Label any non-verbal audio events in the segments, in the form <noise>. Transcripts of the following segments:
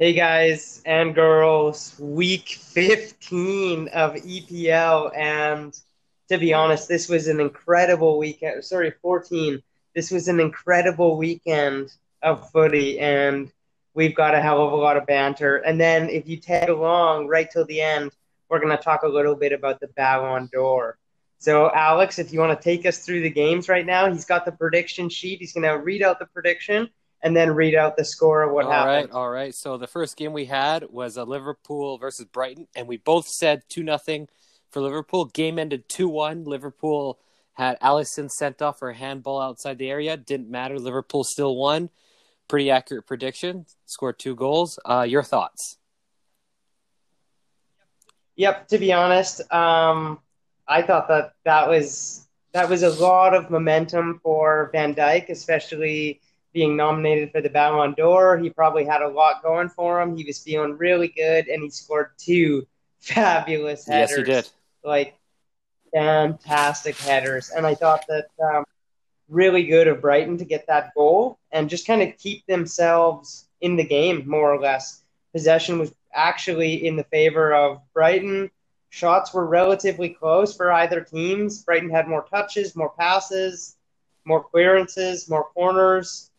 Hey guys and girls, week 15 of EPL. And to be honest, this was an incredible weekend. Sorry, 14. This was an incredible weekend of footy, and we've got a hell of a lot of banter. And then if you tag along right till the end, we're going to talk a little bit about the Ballon d'Or. So, Alex, if you want to take us through the games right now, he's got the prediction sheet. He's going to read out the prediction and then read out the score of what all happened. All right, all right. So the first game we had was a Liverpool versus Brighton, and we both said two nothing for Liverpool. Game ended two one. Liverpool had Alisson sent off for a handball outside the area. Didn't matter. Liverpool still won. Pretty accurate prediction. Scored two goals. Uh, your thoughts? Yep. To be honest, um, I thought that that was that was a lot of momentum for Van Dijk, especially being nominated for the Ballon d'Or. He probably had a lot going for him. He was feeling really good, and he scored two <laughs> fabulous headers. Yes, he did. Like fantastic headers, and I thought that um, really good of Brighton to get that goal and just kind of keep themselves in the game more or less. Possession was actually in the favor of Brighton. Shots were relatively close for either teams. Brighton had more touches, more passes, more clearances, more corners.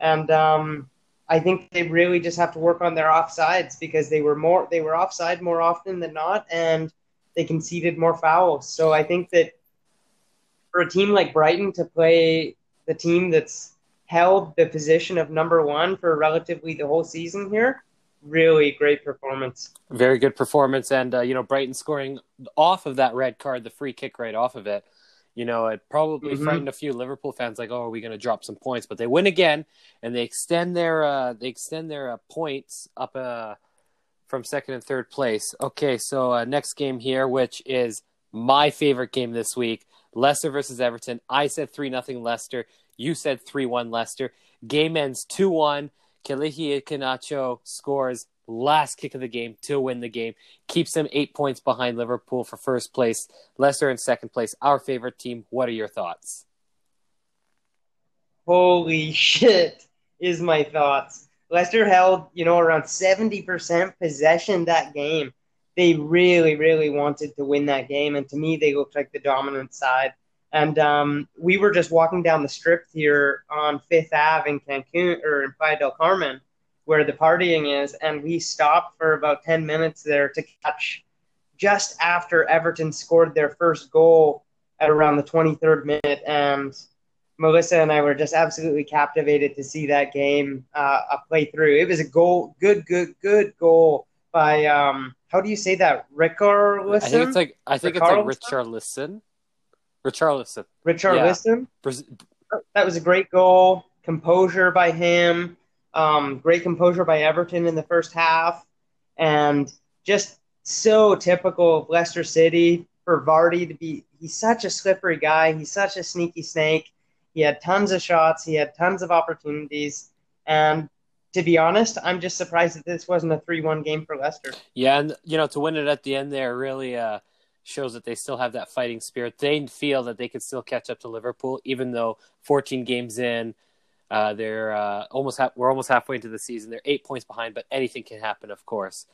And um, I think they really just have to work on their offsides because they were more they were offside more often than not, and they conceded more fouls. So I think that for a team like Brighton to play the team that's held the position of number one for relatively the whole season here, really great performance. Very good performance, and uh, you know Brighton scoring off of that red card, the free kick right off of it you know, it probably mm-hmm. frightened a few Liverpool fans, like, "Oh, are we going to drop some points?" But they win again, and they extend their uh, they extend their uh, points up uh, from second and third place. Okay, so uh, next game here, which is my favorite game this week, Leicester versus Everton. I said three nothing Leicester. You said three one Leicester. Game ends two one. Kelechi Iheanacho scores last kick of the game to win the game. Keeps them eight points behind Liverpool for first place. Leicester in second place. Our favorite team. What are your thoughts? Holy <laughs> shit, is my thoughts. Leicester held, you know, around 70% possession that game. They really, really wanted to win that game. And to me, they looked like the dominant side. And um, we were just walking down the strip here on Fifth Ave in Cancun or in Playa del Carmen where the partying is, and we stopped for about 10 minutes there to catch just after Everton scored their first goal at around the 23rd minute. And Melissa and I were just absolutely captivated to see that game uh, play through. It was a goal, good, good, good goal by um, how do you say that? Richarlison. I think it's like I think it's like Richarlison. Richarlison. Richarlison. Yeah. That was a great goal. Composure by him. Um, great composure by Everton in the first half, and just so typical of Leicester City for Vardy to be. He's such a slippery guy. He's such a sneaky snake. He had tons of shots. He had tons of opportunities, and to be honest, I'm just surprised that this wasn't a three-one game for Leicester. Yeah, and you know to win it at the end there really uh, shows that they still have that fighting spirit. They feel that they could still catch up to Liverpool, even though 14 games in uh, they're uh, almost ha- we're almost halfway into the season. They're eight points behind, but anything can happen, of course.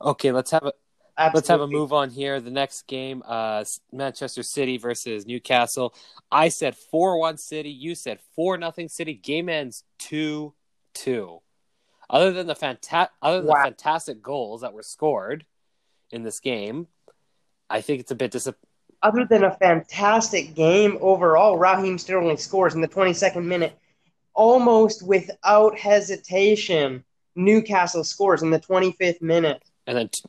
Okay, let's have a Absolutely. let's have a move on here. The next game, uh, Manchester City versus Newcastle. I said four one City. You said four nothing City. Game ends two two. Other than the fanta- other than wow. the fantastic goals that were scored in this game, I think it's a bit disappointing other than a fantastic game overall, Raheem Sterling scores in the 22nd minute almost without hesitation, Newcastle scores in the 25th minute. And then t-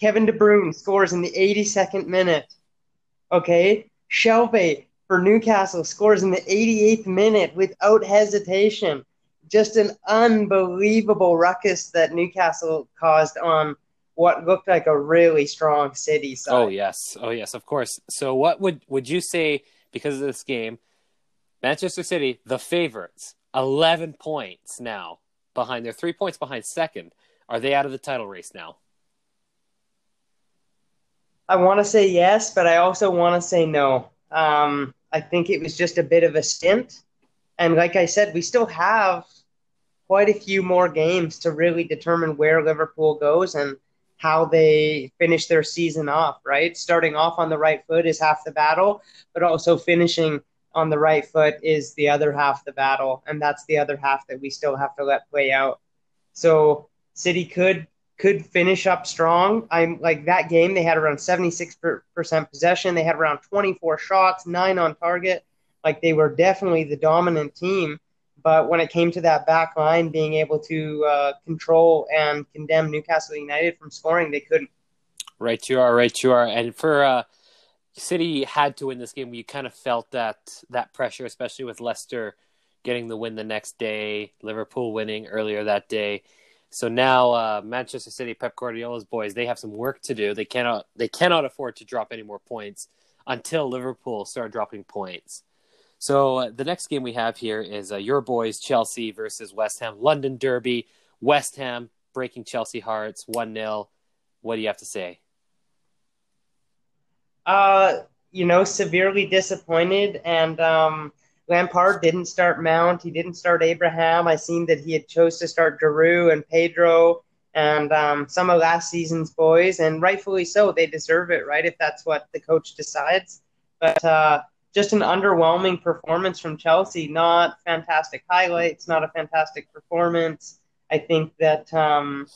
Kevin De Bruyne scores in the 82nd minute. Okay, Shelvey for Newcastle scores in the 88th minute without hesitation. Just an unbelievable ruckus that Newcastle caused on what looked like a really strong City side. Oh yes, oh yes, of course. So what would would you say because of this game? Manchester City, the favorites, 11 points now behind. They're three points behind second. Are they out of the title race now? I want to say yes, but I also want to say no. Um, I think it was just a bit of a stint. And like I said, we still have quite a few more games to really determine where Liverpool goes and how they finish their season off, right? Starting off on the right foot is half the battle, but also finishing on the right foot is the other half the battle, and that's the other half that we still have to let play out. So City could could finish up strong. I'm like that game. They had around 76% possession. They had around 24 shots, nine on target. Like they were definitely the dominant team. But when it came to that back line being able to uh, control and condemn Newcastle United from scoring, they couldn't. Right, you are. Right, you are. And for uh, City had to win this game. You kind of felt that that pressure, especially with Leicester getting the win the next day, Liverpool winning earlier that day. So now uh, Manchester City, Pep Guardiola's boys, they have some work to do. They cannot they cannot afford to drop any more points until Liverpool start dropping points. So uh, the next game we have here is uh, your boys Chelsea versus West Ham London Derby. West Ham breaking Chelsea hearts one 0 What do you have to say? Uh, you know, severely disappointed, and um, Lampard didn't start Mount. He didn't start Abraham. I seen that he had chose to start Giroud and Pedro and um, some of last season's boys, and rightfully so. They deserve it, right? If that's what the coach decides. But uh, just an underwhelming performance from Chelsea. Not fantastic highlights, not a fantastic performance. I think that um,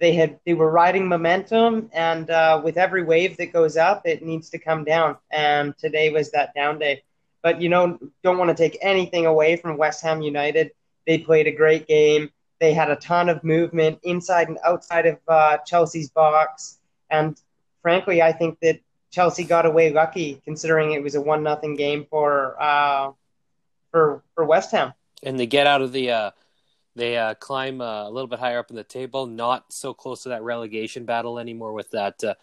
they had they were riding momentum, and uh, with every wave that goes up, it needs to come down. And today was that down day. But you know, don't want to take anything away from West Ham United. They played a great game. They had a ton of movement inside and outside of uh, Chelsea's box, and frankly, I think that Chelsea got away lucky considering it was a one nothing game for uh, for for West Ham. And they get out of the uh, they uh, climb uh, a little bit higher up in the table, not so close to that relegation battle anymore with that uh,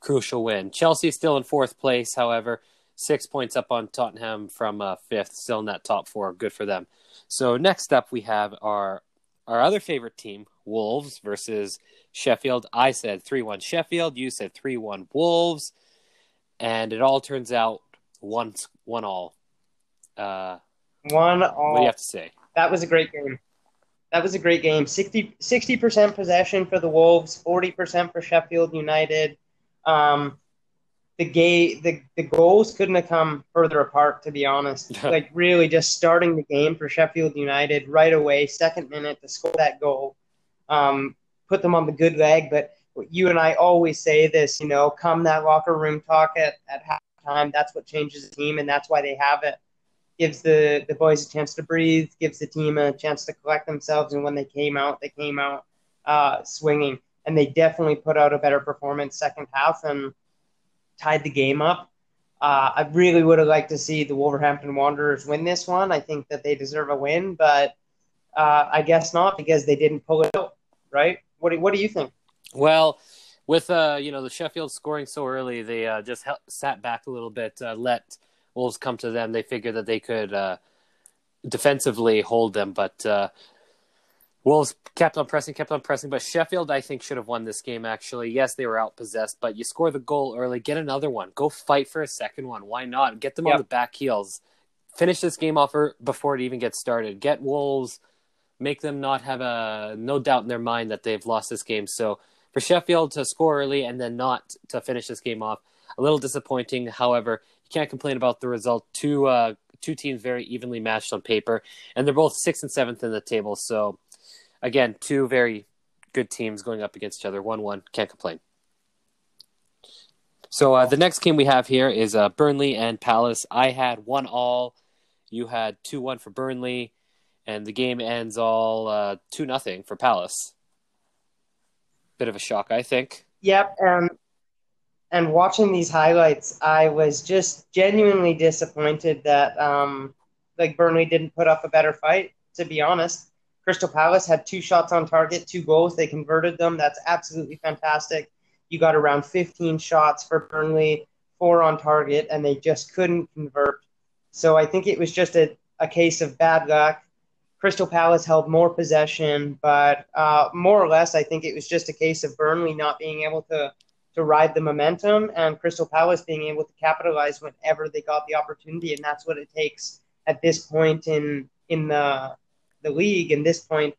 crucial win. Chelsea still in fourth place, however, six points up on Tottenham from uh, fifth, still in that top four. Good for them. So next up, we have our our other favorite team, Wolves versus Sheffield. I said three one Sheffield. You said three one Wolves and it all turns out one one all. Uh, one all. What do you have to say? That was a great game. That was a great game. 60 percent possession for the Wolves, forty percent for Sheffield United. Um, the game, the, the goals couldn't have come further apart, to be honest. <laughs> like really, just starting the game for Sheffield United right away, second minute to score that goal, um, put them on the good leg. But you and I always say this, you know, come that locker room talk at, at halftime. That's what changes the team, and that's why they have it. Gives the, the boys a chance to breathe, gives the team a chance to collect themselves. And when they came out, they came out uh, swinging. And they definitely put out a better performance second half and tied the game up. Uh, I really would have liked to see the Wolverhampton Wanderers win this one. I think that they deserve a win, but uh, I guess not because they didn't pull it out, right? What do, what do you think? Well, with uh, you know the Sheffield scoring so early, they uh, just sat back a little bit, uh, let Wolves come to them. They figured that they could uh, defensively hold them, but uh, Wolves kept on pressing, kept on pressing. But Sheffield, I think, should have won this game. Actually, yes, they were outpossessed, but you score the goal early, get another one, go fight for a second one. Why not? Get them yep. on the back heels. Finish this game off before it even gets started. Get Wolves, make them not have a no doubt in their mind that they've lost this game. So for Sheffield to score early and then not to finish this game off, a little disappointing. However, you can't complain about the result. Two uh, two teams very evenly matched on paper, and they're both sixth and seventh in the table. So, again, two very good teams going up against each other. One one, can't complain. So uh, the next game we have here is uh, Burnley and Palace. I had one all, you had two one for Burnley, and the game ends all uh, two nothing for Palace bit of a shock, I think. Yep, and and watching these highlights, I was just genuinely disappointed that um, like Burnley didn't put up a better fight. To be honest, Crystal Palace had two shots on target, two goals. They converted them. That's absolutely fantastic. You got around 15 shots for Burnley, four on target, and they just couldn't convert. So I think it was just a, a case of bad luck. Crystal Palace held more possession, but uh, more or less, I think it was just a case of Burnley not being able to to ride the momentum and Crystal Palace being able to capitalize whenever they got the opportunity, and that's what it takes at this point in in the the league and this point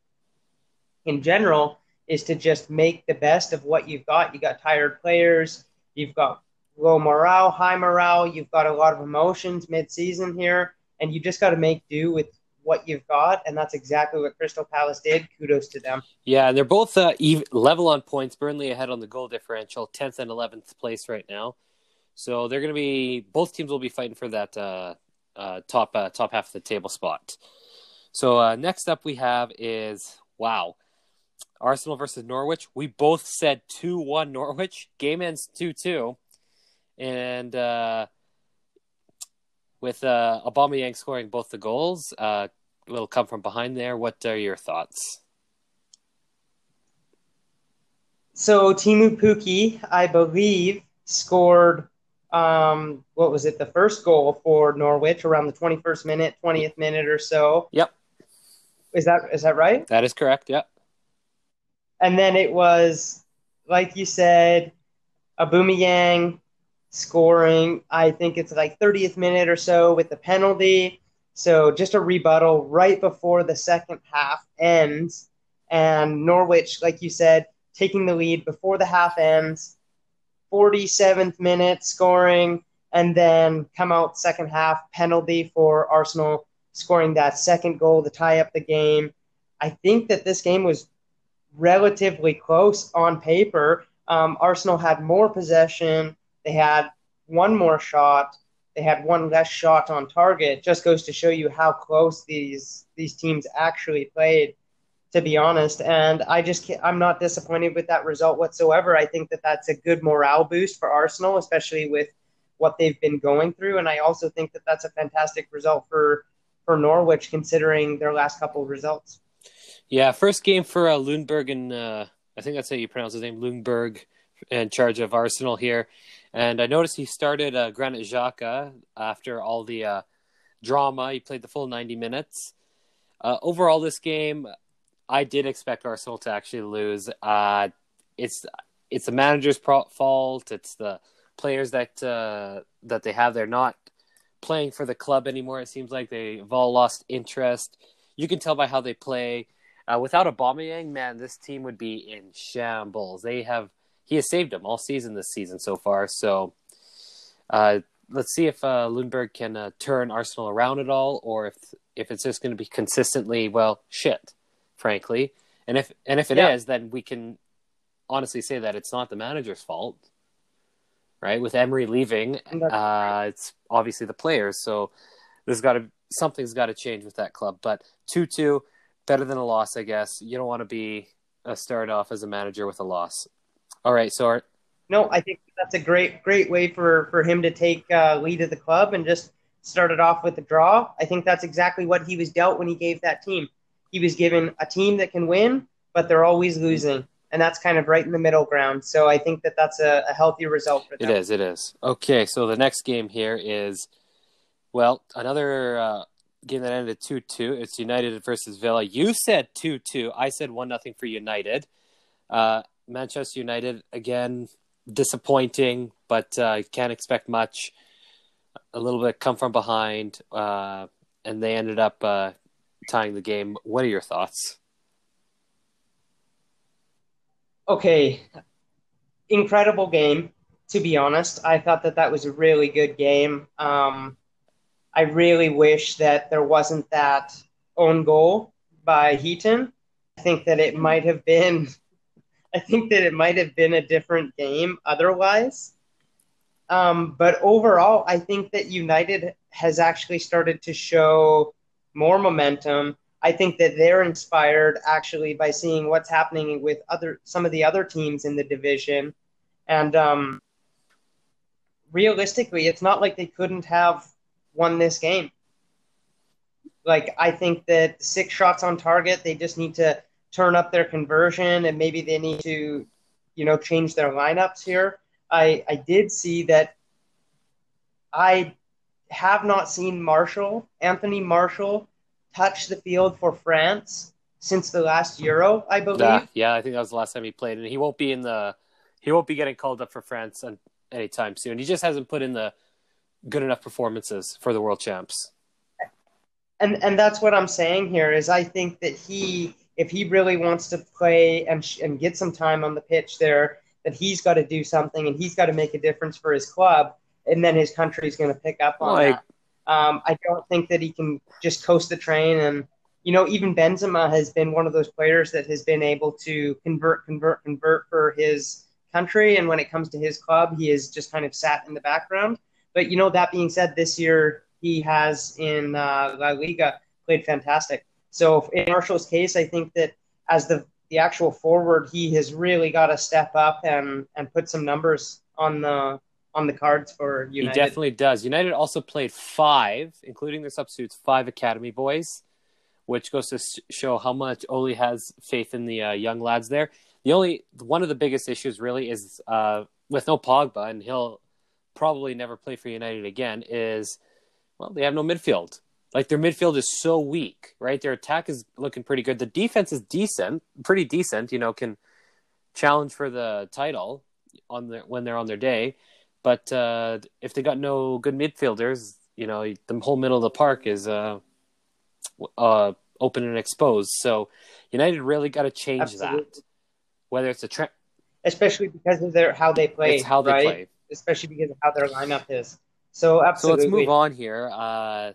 in general is to just make the best of what you've got. You got tired players, you've got low morale, high morale, you've got a lot of emotions mid-season here, and you just got to make do with what you've got, and that's exactly what Crystal Palace did. Kudos to them. Yeah, and they're both uh, even, level on points. Burnley ahead on the goal differential, tenth and eleventh place right now. So they're going to be both teams will be fighting for that uh, uh, top uh, top half of the table spot. So uh, next up we have is wow, Arsenal versus Norwich. We both said two one Norwich. Game ends two two, and uh, with uh, Aubameyang scoring both the goals, uh, will come from behind there. What are your thoughts? So Teemu Pukki, I believe, scored um, what was it, the first goal for Norwich around the 21st minute, 20th minute or so. Yep. Is that is that right? That is correct. Yep. And then it was, like you said, Aubameyang scoring. I think it's like 30th minute or so with the penalty. So just a rebuttal right before the second half ends, and Norwich, like you said, taking the lead before the half ends 47th minute scoring, and then come out second half penalty for Arsenal scoring that second goal to tie up the game. I think that this game was relatively close on paper. Um, Arsenal had more possession. They had one more shot. They had one less shot on target. Just goes to show you how close these these teams actually played to be honest. And I just I'm not disappointed with that result whatsoever. I think that that's a good morale boost for Arsenal, especially with what they've been going through. And I also think that that's a fantastic result for for Norwich, considering their last couple of results. Yeah, first game for uh, Ljungberg, and uh, I think that's how you pronounce his name, Ljungberg, in charge of Arsenal here. And I noticed he started uh, Granit Xhaka after all the uh, drama. He played the full 90 minutes. Uh, overall, this game, I did expect Arsenal to actually lose. Uh, it's it's the manager's fault. It's the players that uh, that they have. They're not playing for the club anymore. It seems like they've all lost interest. You can tell by how they play. Uh, without Aubameyang, man, this team would be in shambles. They have he has saved them all season this season so far. So uh, let's see if uh, Ljungberg can uh, turn Arsenal around at all, or if if it's just going to be consistently well shit frankly. And if and if it yeah. is, then we can honestly say that it's not the manager's fault, right? With Emery leaving, uh, it's obviously the players. So there's got to something's got to change with that club. But two two, better than a loss, I guess. You don't want to be a start off as a manager with a loss. All right, so our... no, I think that's a great great way for for him to take uh, lead of the club and just start it off with a draw. I think that's exactly what he was dealt when he gave that team he was given a team that can win, but they're always losing. And that's kind of right in the middle ground. So I think that that's a, a healthy result for them. It is. It is. Okay. So the next game here is, well, another uh, game that ended 2 2. It's United versus Villa. You said 2 2. I said 1 nothing for United. Uh, Manchester United, again, disappointing, but uh, can't expect much. A little bit come from behind, uh, and they ended up uh, tying the game. What are your thoughts? Okay, incredible game. To be honest, I thought that that was a really good game. Um, I really wish that there wasn't that own goal by Heaton. I think that it might have been. I think that it might have been a different game otherwise. Um, but overall, I think that United has actually started to show more momentum. I think that they're inspired actually by seeing what's happening with other some of the other teams in the division, and um, realistically, it's not like they couldn't have won this game. Like I think that six shots on target, they just need to turn up their conversion, and maybe they need to, you know, change their lineups here. I I did see that. I have not seen Martial, Anthony Martial, touch the field for France since the last Euro, I believe. Yeah, yeah, I think that was the last time he played, and he won't be in the he won't be getting called up for France anytime soon. He just hasn't put in the good enough performances for the world champs. and and that's what I'm saying here is I think that he if he really wants to play and and get some time on the pitch there that he's got to do something and he's got to make a difference for his club and then his country's going to pick up on like, that. Um, I don't think that he can just coast the train and you know even Benzema has been one of those players that has been able to convert convert convert for his country and when it comes to his club he has just kind of sat in the background but you know that being said this year he has in uh, La Liga played fantastic. So in Martial's case, I think that as the the actual forward, he has really got to step up and and put some numbers on the on the cards for United. He definitely does. United also played five, including the substitutes, five academy boys, which goes to show how much Ole has faith in the uh, young lads there. The only one of the biggest issues really is uh, with no Pogba, and he'll probably never play for United again. Is well, they have no midfield. Like their midfield is so weak, right? Their attack is looking pretty good. The defense is decent, pretty decent. You know, can challenge for the title on the when they're on their day. But uh, if they got no good midfielders, you know, the whole middle of the park is uh, uh, open and exposed. So United really got to change Absolutely. that. Whether it's a trend, especially because of their how they play, it's how they right? play, especially because of how their lineup is. So absolutely. So let's move on here. Uh,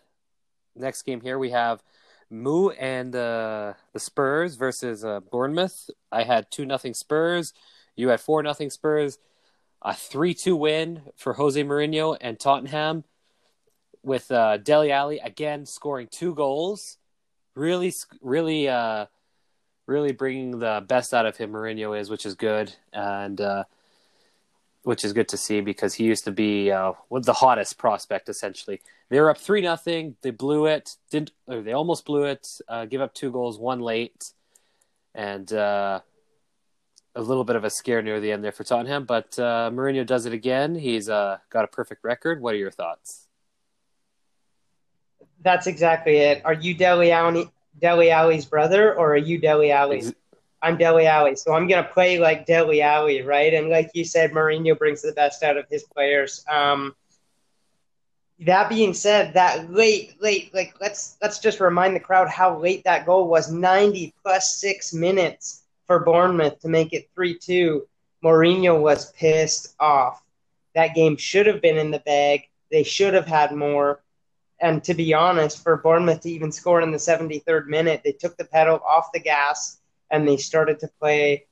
next game here we have Moo and uh, the Spurs versus uh, Bournemouth. I had two nothing Spurs. You had four nothing Spurs. A three two win for Jose Mourinho and Tottenham, with uh, Dele Alli again scoring two goals. Really, really, uh, really bringing the best out of him. Mourinho is, which is good, and uh, which is good to see because he used to be uh, the hottest prospect essentially. They were up three nothing. They blew it. Did they almost blew it? Uh, give up two goals, one late, and uh, a little bit of a scare near the end there for Tottenham. But uh, Mourinho does it again. He's uh, got a perfect record. What are your thoughts? That's exactly it. Are you Dele Alli's brother, or are you Dele Alli? I'm Dele Alli, so I'm gonna play like Dele Alli, right? And like you said, Mourinho brings the best out of his players. Um, that being said, that late, late, like let's let's just remind the crowd how late that goal was. 90 plus six minutes for Bournemouth to make it three two. Mourinho was pissed off. That game should have been in the bag. They should have had more. And to be honest, for Bournemouth to even score in the 73rd minute, they took the pedal off the gas and they started to play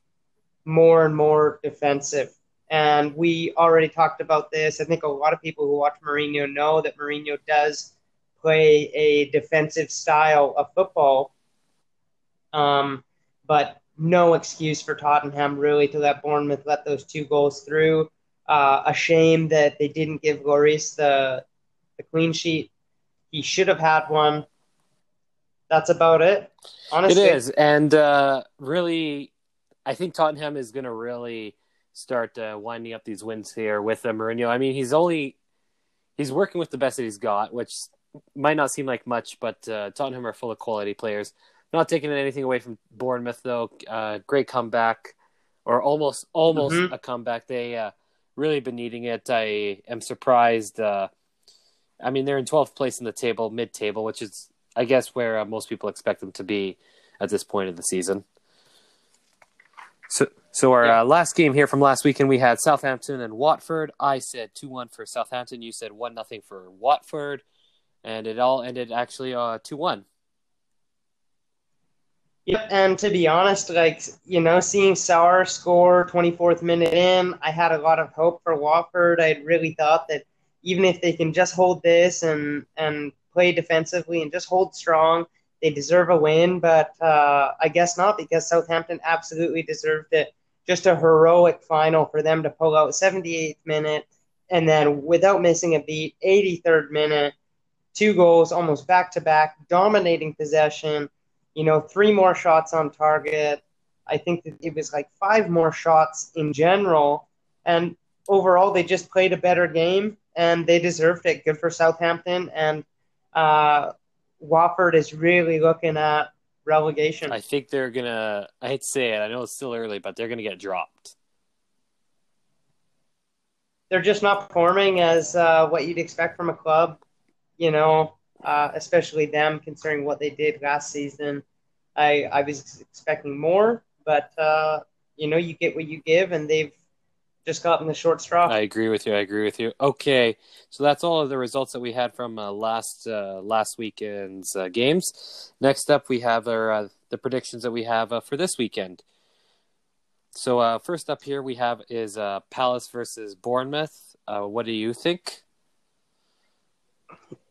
more and more defensive. And we already talked about this. I think a lot of people who watch Mourinho know that Mourinho does play a defensive style of football. Um, but no excuse for Tottenham really to let Bournemouth let those two goals through. Uh, a shame that they didn't give Lloris the the clean sheet. He should have had one that's about it. Honestly, it is, and uh, really, I think Tottenham is going to really start uh, winding up these wins here with uh, Mourinho. I mean, he's only he's working with the best that he's got, which might not seem like much, but uh, Tottenham are full of quality players. Not taking anything away from Bournemouth though. Uh, great comeback, or almost almost mm-hmm. a comeback. They uh, really been needing it. I am surprised. Uh, I mean, they're in 12th place in the table, mid-table, which is I guess where uh, most people expect them to be at this point of the season. So, so our yeah. uh, last game here from last weekend, we had Southampton and Watford. I said two one for Southampton. You said one nothing for Watford, and it all ended actually uh, two one. Yep, and to be honest, like you know, seeing Sarr score 24th minute in, I had a lot of hope for Watford. I really thought that even if they can just hold this and and play defensively and just hold strong. They deserve a win, but uh, I guess not because Southampton absolutely deserved it. Just a heroic final for them to pull out 78th minute and then without missing a beat, 83rd minute, two goals almost back to back, dominating possession. You know, three more shots on target. I think that it was like five more shots in general. And overall, they just played a better game and they deserved it. Good for Southampton. And uh, Watford is really looking at relegation. I think they're gonna. I hate to say it. I know it's still early, but they're gonna get dropped. They're just not performing as uh, what you'd expect from a club. You know, uh, especially them, considering what they did last season. I I was expecting more, but uh, you know, you get what you give, and they've just gotten the short straw. I agree with you. I agree with you. Okay, so that's all of the results that we had from uh, last uh, last weekend's uh, games. Next up, we have our uh, the predictions that we have uh, for this weekend. So uh, first up here we have is Palace versus Bournemouth. what do you think?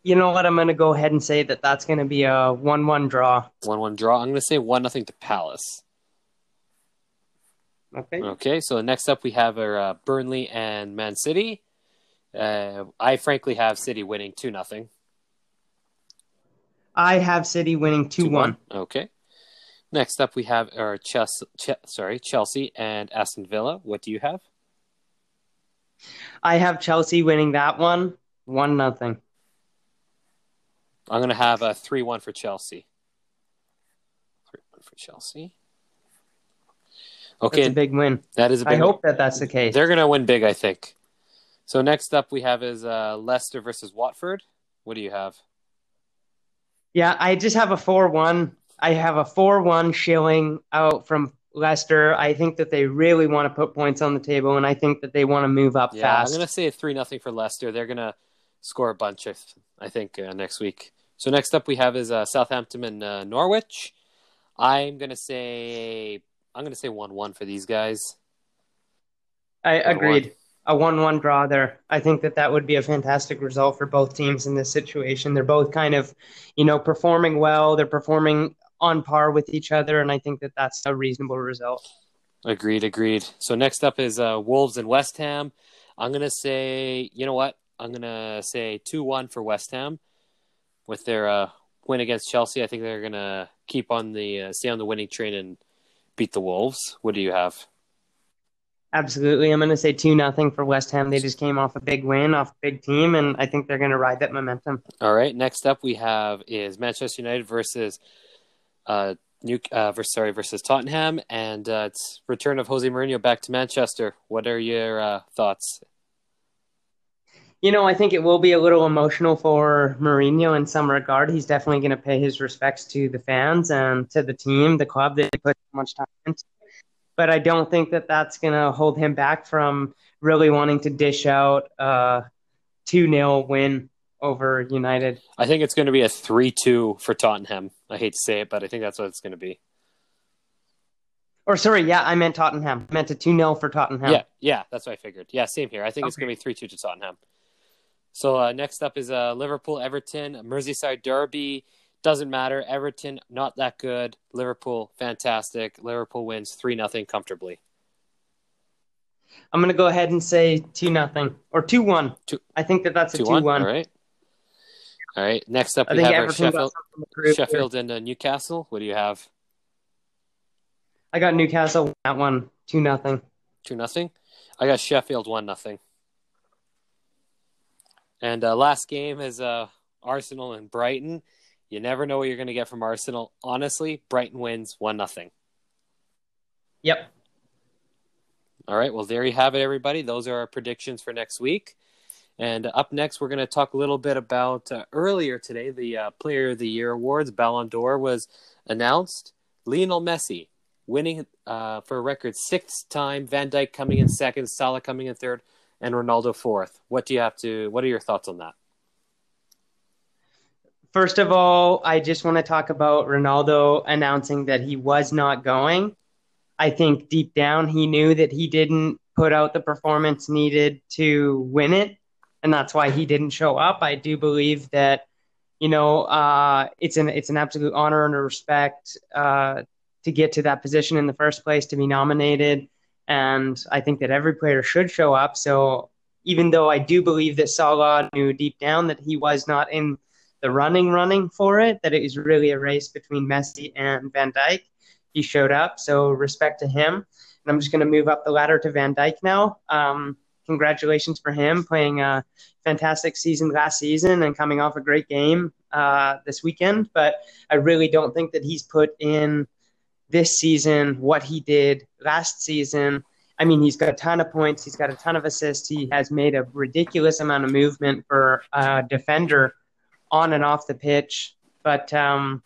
You know what? I'm going to go ahead and say that that's going to be a one-one draw. One-one draw. I'm going to say one nothing to Palace. Okay. Okay. So next up we have our uh, Burnley and Man City. Uh, I frankly have City winning two nothing. I have City winning two one. Okay. Next up we have our Chelsea, Ch- sorry Chelsea and Aston Villa. What do you have? I have Chelsea winning that one one nothing. I'm gonna have a three one for Chelsea. Three one for Chelsea. Okay, that's a big win. That is a big. I win. hope that that's the case. They're gonna win big, I think. So next up we have is uh, Leicester versus Watford. What do you have? Yeah, I just have a four-one. I have a four-one shilling out from Leicester. I think that they really want to put points on the table, and I think that they want to move up yeah, fast. I'm gonna say three nothing for Leicester. They're gonna score a bunch, of, I think, uh, next week. So next up we have is uh, Southampton and uh, Norwich. I'm gonna say I'm going to say one-one for these guys. I agreed. A one-one draw there. I think that that would be a fantastic result for both teams in this situation. They're both kind of, you know, performing well. They're performing on par with each other, and I think that that's a reasonable result. Agreed. Agreed. So next up is uh, Wolves and West Ham. I'm going to say, you know what? I'm going to say two-one for West Ham with their uh, win against Chelsea. I think they're going to keep on the uh, stay on the winning train and beat the Wolves. What do you have? Absolutely. I'm going to say 2 nothing for West Ham. They just came off a big win, off a big team, and I think they're going to ride that momentum. All right. Next up, we have is Manchester United versus uh, New, uh, versus, sorry, versus Tottenham, and uh, it's return of Jose Mourinho back to Manchester. What are your uh, thoughts? You know, I think it will be a little emotional for Mourinho in some regard. He's definitely going to pay his respects to the fans and to the team, the club that he put so much time into. But I don't think that that's going to hold him back from really wanting to dish out a 2 0 win over United. I think it's going to be a 3 2 for Tottenham. I hate to say it, but I think that's what it's going to be. Or sorry, yeah, I meant Tottenham. I meant a 2 0 for Tottenham. Yeah, yeah, that's what I figured. Yeah, same here. I think okay. it's going to be 3 2 to Tottenham. So uh, next up is uh, Liverpool Everton Merseyside Derby. Doesn't matter. Everton not that good. Liverpool fantastic. Liverpool wins three nothing comfortably. I'm gonna go ahead and say two nothing or two one. Two, I think that that's a two one. All right. All right. Next up, we have our Sheffield, Sheffield and uh, Newcastle. What do you have? I got Newcastle that one two nothing. Two nothing. I got Sheffield one nothing. And uh, last game is uh, Arsenal and Brighton. You never know what you're going to get from Arsenal. Honestly, Brighton wins one nothing. Yep. All right. Well, there you have it, everybody. Those are our predictions for next week. And up next, we're going to talk a little bit about uh, earlier today, the uh, Player of the Year awards. Ballon d'Or was announced. Lionel Messi winning uh, for a record sixth time. Van Dijk coming in second. Salah coming in third and Ronaldo fourth. What do you have to? What are your thoughts on that? First of all, I just want to talk about Ronaldo announcing that he was not going. I think deep down he knew that he didn't put out the performance needed to win it, and that's why he didn't show up. I do believe that you know uh, it's an it's an absolute honor and a respect uh, to get to that position in the first place to be nominated and I think that every player should show up. So even though I do believe that Salah knew deep down that he was not in the running running for it, that it was really a race between Messi and Van Dijk, he showed up. So respect to him. And I'm just going to move up the ladder to Van Dijk now. Um, congratulations for him playing a fantastic season last season and coming off a great game uh, this weekend. But I really don't think that he's put in this season, what he did last season. I mean, he's got a ton of points. He's got a ton of assists. He has made a ridiculous amount of movement for a defender on and off the pitch. But um,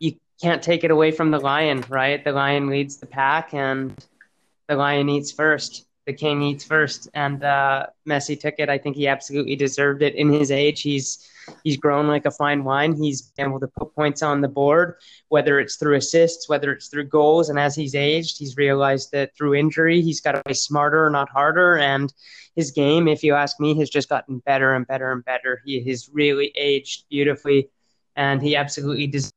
you can't take it away from the lion, right? The lion leads the pack, and the lion eats first. The king eats first, and uh, Messi took it. I think he absolutely deserved it. In his age, he's he's grown like a fine wine. He's been able to put points on the board, whether it's through assists, whether it's through goals. And as he's aged, he's realized that through injury, he's got to play smarter, not harder. And his game, if you ask me, has just gotten better and better and better. He has really aged beautifully, and he absolutely deserves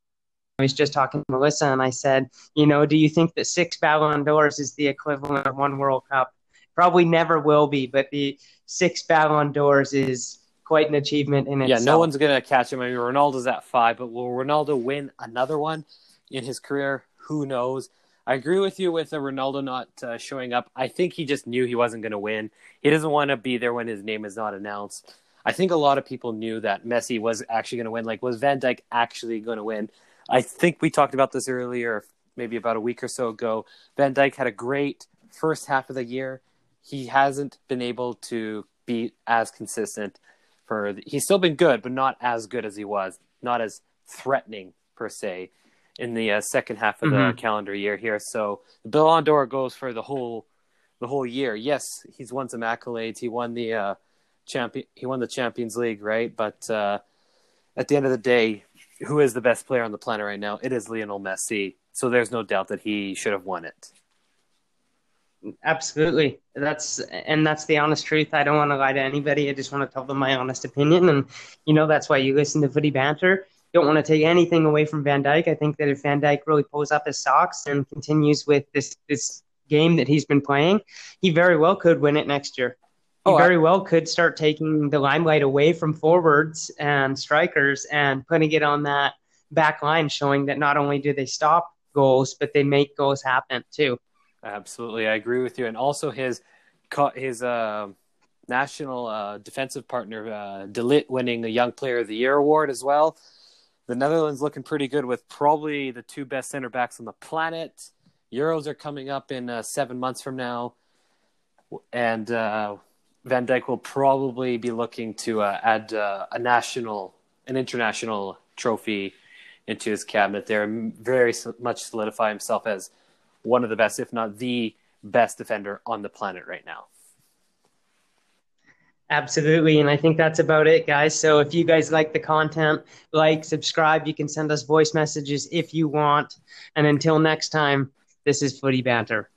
I was just talking to Melissa and I said, you know, do you think that six Ballon d'Ors is the equivalent of one World Cup? Probably never will be, but the six Ballon d'Ors is quite an achievement in itself. Yeah, no one's gonna catch him. I mean, Ronaldo's at five, but will Ronaldo win another one in his career? Who knows? I agree with you with Ronaldo not uh, showing up. I think he just knew he wasn't going to win. He doesn't want to be there when his name is not announced. I think a lot of people knew that Messi was actually going to win. Like, was Van Dijk actually going to win? I think we talked about this earlier, maybe about a week or so ago. Van Dijk had a great first half of the year. He hasn't been able to be as consistent for. The, he's still been good, but not as good as he was. Not as threatening per se in the uh, second half of mm-hmm. the calendar year here. So the Ballon d'Or goes for the whole the whole year. Yes, he's won some accolades. He won the uh, champion. He won the Champions League, right? But uh, at the end of the day, who is the best player on the planet right now? It is Lionel Messi. So there's no doubt that he should have won it. Absolutely. That's and that's the honest truth. I don't want to lie to anybody. I just want to tell them my honest opinion. And you know that's why you listen to Footy Banter. Don't want to take anything away from Van Dijk. I think that if Van Dijk really pulls up his socks and continues with this this game that he's been playing, he very well could win it next year he oh, very I, well could start taking the limelight away from forwards and strikers and putting it on that back line, showing that not only do they stop goals, but they make goals happen too. Absolutely, I agree with you. And also his his uh, national uh, defensive partner, uh, De Ligt, winning the Young Player of the Year award as well. The Netherlands looking pretty good with probably the two best center backs on the planet. Euros are coming up in uh, seven months from now, and uh, Van Dijk will probably be looking to uh, add uh, a national, an international trophy into his cabinet there, very much solidify himself as one of the best, if not the best defender on the planet right now. Absolutely. And I think that's about it, guys. So if you guys like the content, like, subscribe. You can send us voice messages if you want. And until next time, this is Footy Banter.